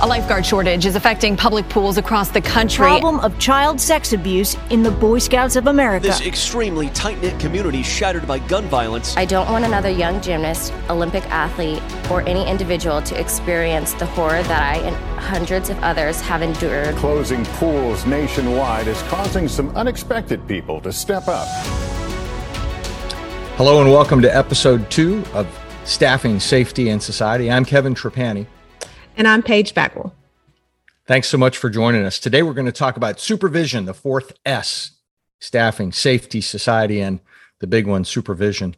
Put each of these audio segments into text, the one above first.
A lifeguard shortage is affecting public pools across the country. Problem of child sex abuse in the Boy Scouts of America. This extremely tight knit community shattered by gun violence. I don't want another young gymnast, Olympic athlete, or any individual to experience the horror that I and hundreds of others have endured. Closing pools nationwide is causing some unexpected people to step up. Hello and welcome to episode two of Staffing, Safety, and Society. I'm Kevin Trapani. And I'm Paige Bagwell. Thanks so much for joining us. Today, we're going to talk about supervision, the fourth S staffing, safety, society, and the big one, supervision.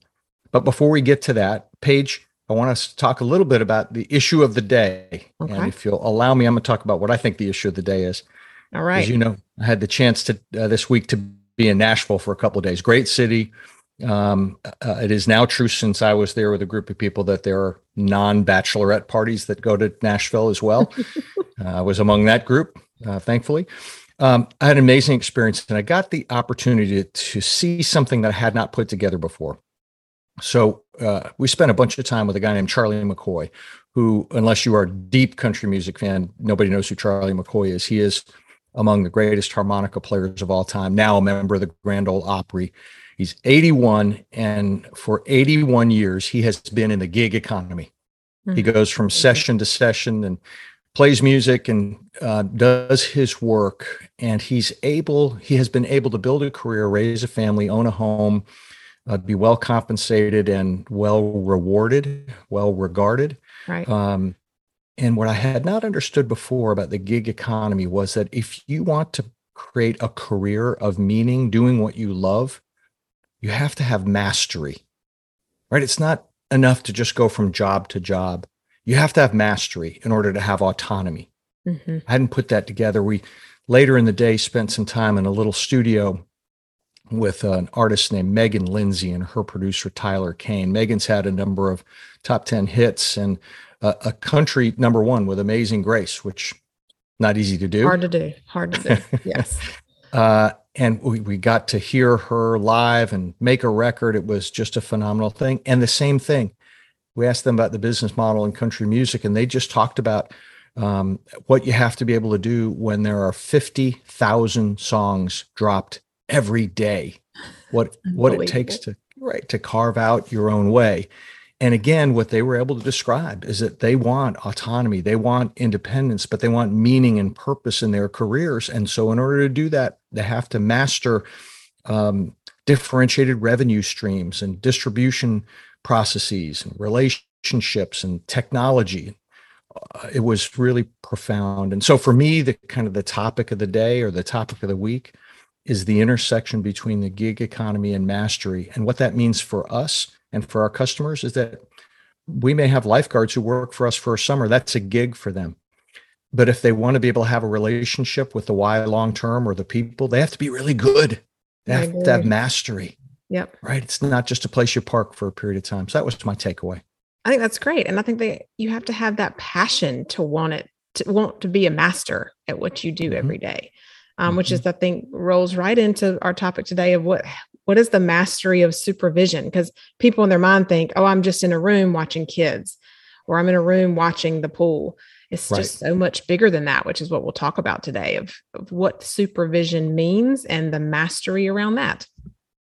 But before we get to that, Paige, I want us to talk a little bit about the issue of the day. Okay. And if you'll allow me, I'm going to talk about what I think the issue of the day is. All right. As you know, I had the chance to uh, this week to be in Nashville for a couple of days. Great city. Um, uh, it is now true since I was there with a group of people that there are non bachelorette parties that go to Nashville as well. uh, I was among that group, uh, thankfully. Um, I had an amazing experience and I got the opportunity to, to see something that I had not put together before. So uh, we spent a bunch of time with a guy named Charlie McCoy, who, unless you are a deep country music fan, nobody knows who Charlie McCoy is. He is among the greatest harmonica players of all time, now a member of the Grand Ole Opry. He's 81, and for 81 years, he has been in the gig economy. Mm-hmm. He goes from session to session and plays music and uh, does his work. And he's able, he has been able to build a career, raise a family, own a home, uh, be well compensated and well rewarded, well regarded. Right. Um, and what I had not understood before about the gig economy was that if you want to create a career of meaning, doing what you love, you have to have mastery, right? It's not enough to just go from job to job. You have to have mastery in order to have autonomy. Mm-hmm. I hadn't put that together. We later in the day spent some time in a little studio with an artist named Megan Lindsay and her producer Tyler Kane. Megan's had a number of top 10 hits and a, a country number one with Amazing Grace, which not easy to do. Hard to do. Hard to do. Yes. uh, and we, we got to hear her live and make a record. It was just a phenomenal thing. And the same thing, we asked them about the business model in country music, and they just talked about um, what you have to be able to do when there are 50,000 songs dropped every day. What what it takes to right to carve out your own way. And again, what they were able to describe is that they want autonomy, they want independence, but they want meaning and purpose in their careers. And so, in order to do that, they have to master um, differentiated revenue streams and distribution processes and relationships and technology. Uh, it was really profound. And so, for me, the kind of the topic of the day or the topic of the week is the intersection between the gig economy and mastery, and what that means for us and for our customers is that we may have lifeguards who work for us for a summer. That's a gig for them. But if they want to be able to have a relationship with the Y long term or the people, they have to be really good. They have to have mastery. Yep. Right. It's not just a place you park for a period of time. So that was my takeaway. I think that's great. And I think that you have to have that passion to want it, to want to be a master at what you do mm-hmm. every day. Um, mm-hmm. Which is, I think, rolls right into our topic today of what what is the mastery of supervision? Because people in their mind think, oh, I'm just in a room watching kids, or I'm in a room watching the pool. It's right. just so much bigger than that, which is what we'll talk about today of, of what supervision means and the mastery around that.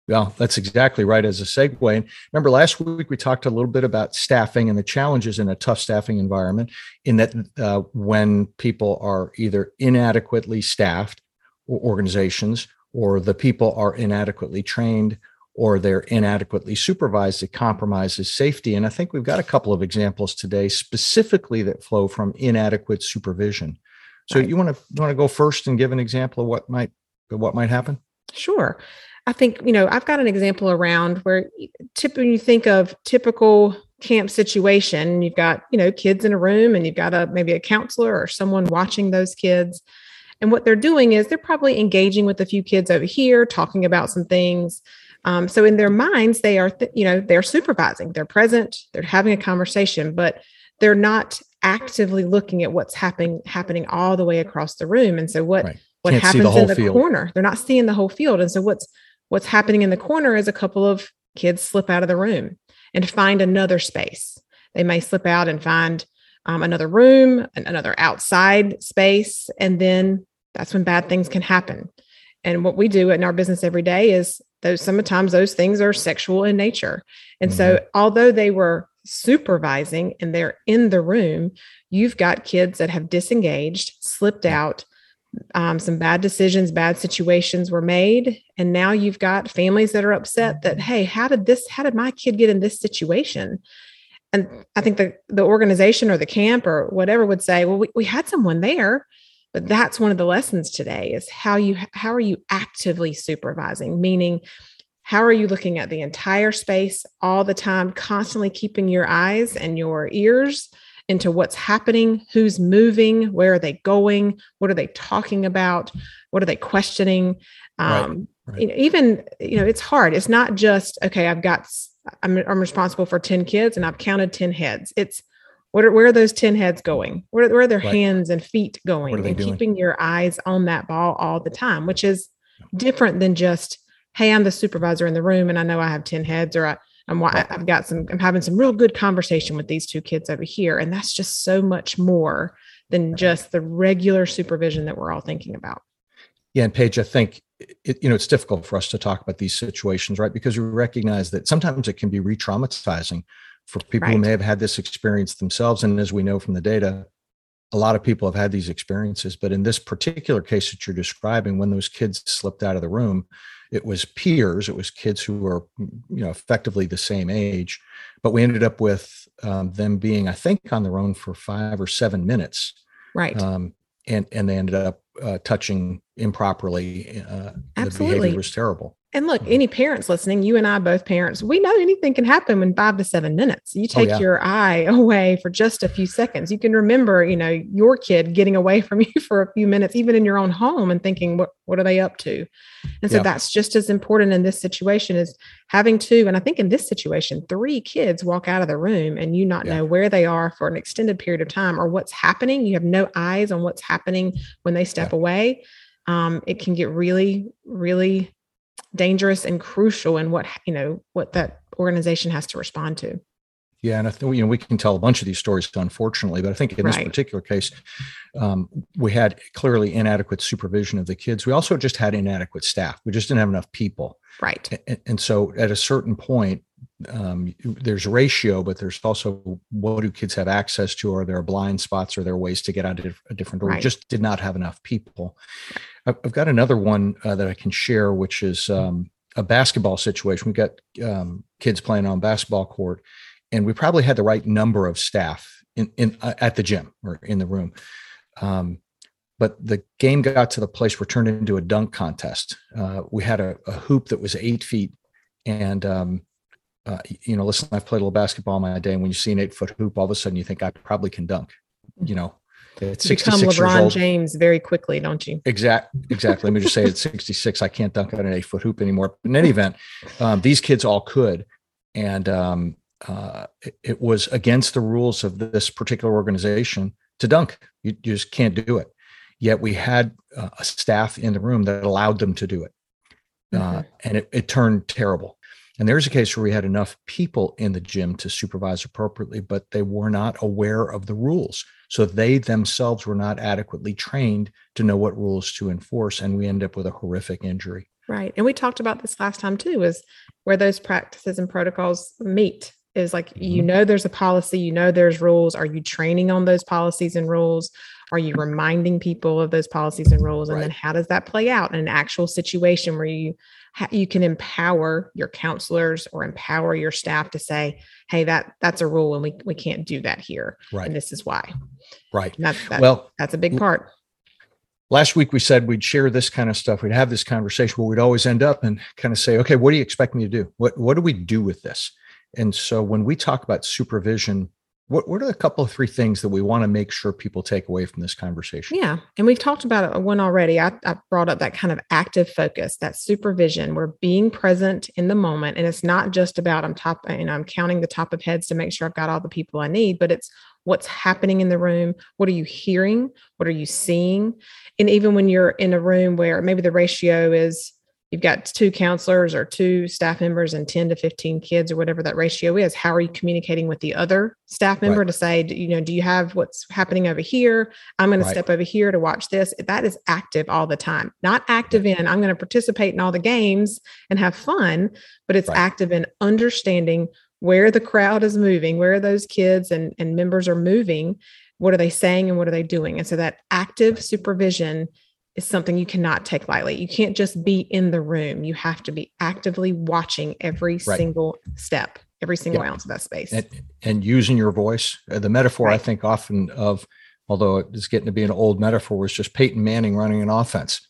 Well, that's exactly right as a segue. And remember, last week we talked a little bit about staffing and the challenges in a tough staffing environment, in that uh, when people are either inadequately staffed or organizations or the people are inadequately trained or they're inadequately supervised, it compromises safety. And I think we've got a couple of examples today specifically that flow from inadequate supervision. So right. you want to you want to go first and give an example of what might what might happen? Sure. I think, you know, I've got an example around where tip, when you think of typical camp situation, you've got, you know, kids in a room and you've got a maybe a counselor or someone watching those kids. And what they're doing is they're probably engaging with a few kids over here, talking about some things. Um, so in their minds, they are, th- you know, they're supervising, they're present, they're having a conversation, but they're not actively looking at what's happening happening all the way across the room. And so what right. what Can't happens the in the field. corner? They're not seeing the whole field. And so what's what's happening in the corner is a couple of kids slip out of the room and find another space. They may slip out and find um, another room, another outside space, and then that's when bad things can happen. And what we do in our business every day is those sometimes those things are sexual in nature. And mm-hmm. so although they were supervising and they're in the room, you've got kids that have disengaged, slipped out, um, some bad decisions, bad situations were made. And now you've got families that are upset that, hey, how did this, how did my kid get in this situation? And I think the, the organization or the camp or whatever would say, well, we, we had someone there but that's one of the lessons today is how you how are you actively supervising? Meaning how are you looking at the entire space all the time constantly keeping your eyes and your ears into what's happening who's moving where are they going what are they talking about what are they questioning? Um, right, right. You know, even you know it's hard. It's not just okay i've got I'm, I'm responsible for 10 kids and i've counted 10 heads. It's what are, where are those 10 heads going? Where, where are their right. hands and feet going? And doing? keeping your eyes on that ball all the time, which is different than just, hey, I'm the supervisor in the room and I know I have 10 heads or I, I'm, I've got some, I'm having some real good conversation with these two kids over here. And that's just so much more than just the regular supervision that we're all thinking about. Yeah. And Paige, I think it, you know, it's difficult for us to talk about these situations, right? Because we recognize that sometimes it can be re-traumatizing for people right. who may have had this experience themselves. And as we know from the data, a lot of people have had these experiences. But in this particular case that you're describing, when those kids slipped out of the room, it was peers, it was kids who were, you know, effectively the same age. But we ended up with um, them being, I think, on their own for five or seven minutes. Right. Um, and and they ended up uh, touching improperly. Uh, Absolutely. The behavior was terrible. And look, mm-hmm. any parents listening, you and I both parents, we know anything can happen in five to seven minutes. You oh, take oh, yeah. your eye away for just a few seconds. You can remember, you know, your kid getting away from you for a few minutes, even in your own home, and thinking, what what are they up to? And so yeah. that's just as important in this situation as having two, and I think in this situation, three kids walk out of the room and you not yeah. know where they are for an extended period of time or what's happening. You have no eyes on what's happening when they step away. Um, it can get really, really dangerous and crucial in what you know what that organization has to respond to. Yeah and i think you know we can tell a bunch of these stories unfortunately but i think in right. this particular case um, we had clearly inadequate supervision of the kids. We also just had inadequate staff. We just didn't have enough people. Right. And, and so at a certain point um, there's ratio but there's also what do kids have access to? Are there blind spots? Or there ways to get out of a different door? Right. we just did not have enough people I've got another one uh, that I can share, which is um, a basketball situation. We've got um, kids playing on basketball court, and we probably had the right number of staff in, in uh, at the gym or in the room. Um, but the game got to the place where it turned into a dunk contest. Uh, we had a, a, hoop that was eight feet, and um, uh, you know, listen, I've played a little basketball my day, and when you see an eight foot hoop, all of a sudden you think I probably can dunk. You know, become LeBron James very quickly, don't you? Exact, exactly. Let me just say, at 66, I can't dunk on an eight foot hoop anymore. But in any event, um, these kids all could, and um, uh, it, it, was against the rules of this particular organization to dunk. You, you just can't do it. Yet we had uh, a staff in the room that allowed them to do it, uh, mm-hmm. and it, it turned terrible. And there's a case where we had enough people in the gym to supervise appropriately, but they were not aware of the rules. So they themselves were not adequately trained to know what rules to enforce. And we end up with a horrific injury. Right. And we talked about this last time too, is where those practices and protocols meet is like, mm-hmm. you know, there's a policy, you know, there's rules. Are you training on those policies and rules? Are you reminding people of those policies and rules? And right. then how does that play out in an actual situation where you you can empower your counselors or empower your staff to say, "Hey, that that's a rule, and we we can't do that here, right. and this is why." Right. That's, that, well, that's a big part. Last week we said we'd share this kind of stuff. We'd have this conversation where we'd always end up and kind of say, "Okay, what do you expect me to do? What what do we do with this?" And so when we talk about supervision what, what are the couple of three things that we want to make sure people take away from this conversation? Yeah. And we've talked about uh, one already. I, I brought up that kind of active focus, that supervision. We're being present in the moment. And it's not just about I'm top, you know, I'm counting the top of heads to make sure I've got all the people I need, but it's what's happening in the room. What are you hearing? What are you seeing? And even when you're in a room where maybe the ratio is you've got two counselors or two staff members and 10 to 15 kids or whatever that ratio is how are you communicating with the other staff member right. to say you know do you have what's happening over here i'm going right. to step over here to watch this that is active all the time not active in i'm going to participate in all the games and have fun but it's right. active in understanding where the crowd is moving where those kids and, and members are moving what are they saying and what are they doing and so that active supervision is something you cannot take lightly. You can't just be in the room. You have to be actively watching every right. single step, every single yeah. ounce of that space. And, and using your voice. Uh, the metaphor right. I think often of, although it's getting to be an old metaphor, was just Peyton Manning running an offense.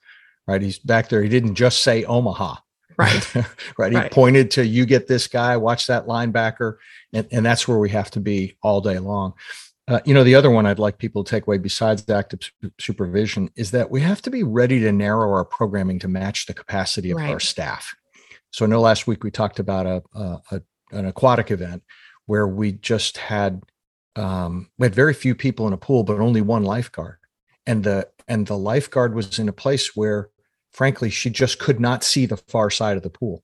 Right. He's back there. He didn't just say Omaha. Right. right. He right. pointed to you get this guy, watch that linebacker. And, and that's where we have to be all day long. Uh, you know, the other one I'd like people to take away besides active su- supervision is that we have to be ready to narrow our programming to match the capacity of right. our staff. So I know last week we talked about a, a, a an aquatic event where we just had um, we had very few people in a pool, but only one lifeguard, and the and the lifeguard was in a place where, frankly, she just could not see the far side of the pool.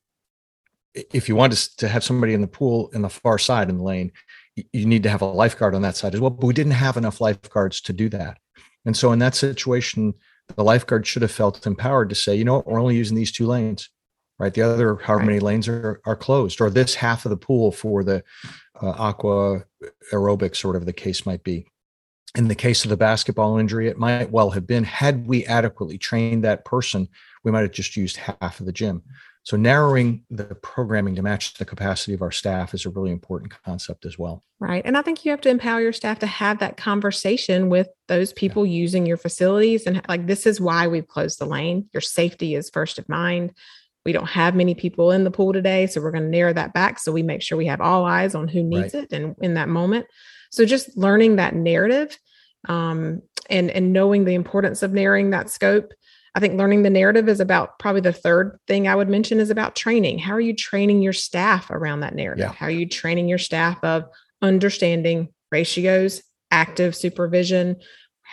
If you wanted to have somebody in the pool in the far side in the lane, you need to have a lifeguard on that side as well. But we didn't have enough lifeguards to do that. And so in that situation, the lifeguard should have felt empowered to say, you know what, we're only using these two lanes, right? The other however right. many lanes are, are closed, or this half of the pool for the uh, aqua aerobics, or whatever the case might be. In the case of the basketball injury, it might well have been had we adequately trained that person, we might have just used half of the gym. So narrowing the programming to match the capacity of our staff is a really important concept as well. Right. And I think you have to empower your staff to have that conversation with those people yeah. using your facilities and like this is why we've closed the lane. Your safety is first of mind. We don't have many people in the pool today, so we're going to narrow that back so we make sure we have all eyes on who needs right. it and in that moment. So just learning that narrative um, and and knowing the importance of narrowing that scope I think learning the narrative is about probably the third thing I would mention is about training. How are you training your staff around that narrative? Yeah. How are you training your staff of understanding ratios, active supervision,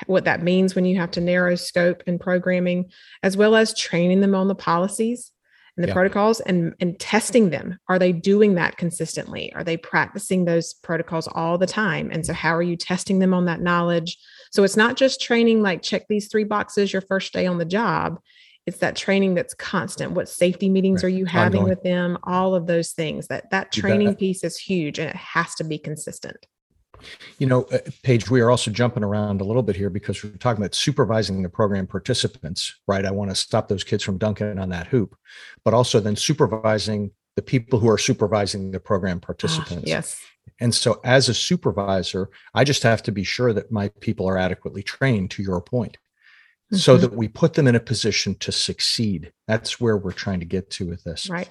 what that means when you have to narrow scope and programming, as well as training them on the policies and the yeah. protocols and, and testing them. Are they doing that consistently? Are they practicing those protocols all the time? And so, how are you testing them on that knowledge? So it's not just training like check these three boxes your first day on the job. It's that training that's constant. What safety meetings right. are you having Ongoing. with them? All of those things. That that training piece is huge and it has to be consistent. You know, uh, Paige, we are also jumping around a little bit here because we're talking about supervising the program participants, right? I want to stop those kids from dunking on that hoop, but also then supervising the people who are supervising the program ah, participants. yes. And so, as a supervisor, I just have to be sure that my people are adequately trained, to your point, mm-hmm. so that we put them in a position to succeed. That's where we're trying to get to with this. Right.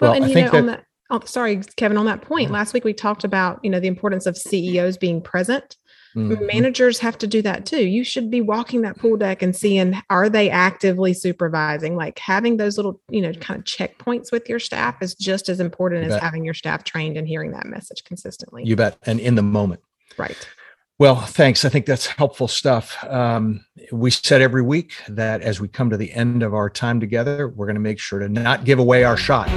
Well, well and I you know, that, on that, oh, sorry, Kevin, on that point, yeah. last week we talked about, you know, the importance of CEOs being present Mm-hmm. Managers have to do that too. You should be walking that pool deck and seeing are they actively supervising? Like having those little, you know, kind of checkpoints with your staff is just as important as having your staff trained and hearing that message consistently. You bet. And in the moment. Right. Well, thanks. I think that's helpful stuff. Um, we said every week that as we come to the end of our time together, we're going to make sure to not give away our shot.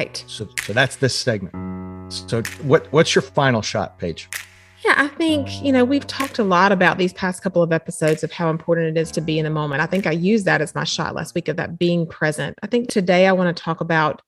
Right. So, so that's this segment. So, what what's your final shot, Paige? Yeah, I think, you know, we've talked a lot about these past couple of episodes of how important it is to be in the moment. I think I used that as my shot last week of that being present. I think today I want to talk about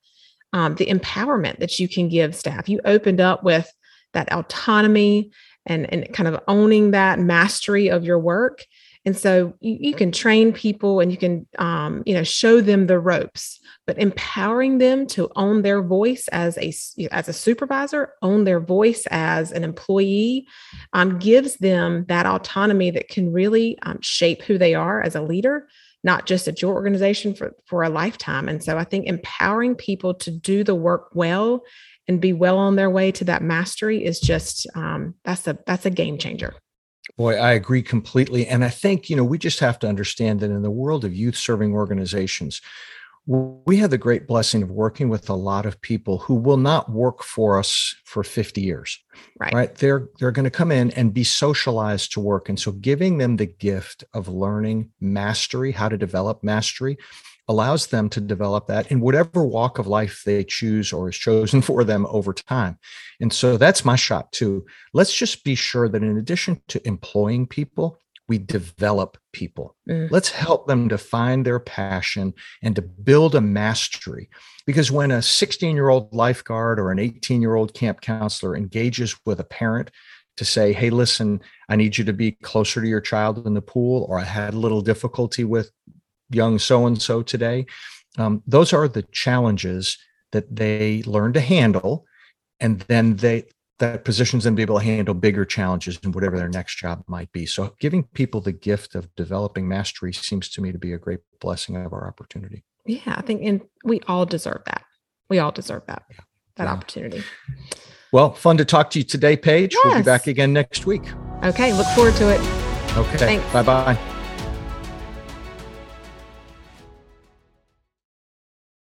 um, the empowerment that you can give staff. You opened up with that autonomy and, and kind of owning that mastery of your work. And so you, you can train people and you can, um, you know, show them the ropes but empowering them to own their voice as a as a supervisor own their voice as an employee um, gives them that autonomy that can really um, shape who they are as a leader not just at your organization for for a lifetime. And so i think empowering people to do the work well and be well on their way to that mastery is just um, that's a that's a game changer Boy, I agree completely. And I think, you know, we just have to understand that in the world of youth serving organizations, we have the great blessing of working with a lot of people who will not work for us for 50 years Right. right they're they're going to come in and be socialized to work and so giving them the gift of learning mastery how to develop mastery allows them to develop that in whatever walk of life they choose or is chosen for them over time and so that's my shot too let's just be sure that in addition to employing people we develop people. Mm. Let's help them to find their passion and to build a mastery. Because when a 16 year old lifeguard or an 18 year old camp counselor engages with a parent to say, hey, listen, I need you to be closer to your child in the pool, or I had a little difficulty with young so and so today, um, those are the challenges that they learn to handle. And then they, that positions them to be able to handle bigger challenges in whatever their next job might be. So giving people the gift of developing mastery seems to me to be a great blessing of our opportunity. Yeah, I think, and we all deserve that. We all deserve that that Yeah. opportunity. Well, fun to talk to you today, Paige. We'll be back again next week. Okay, look forward to it. Okay. Bye bye.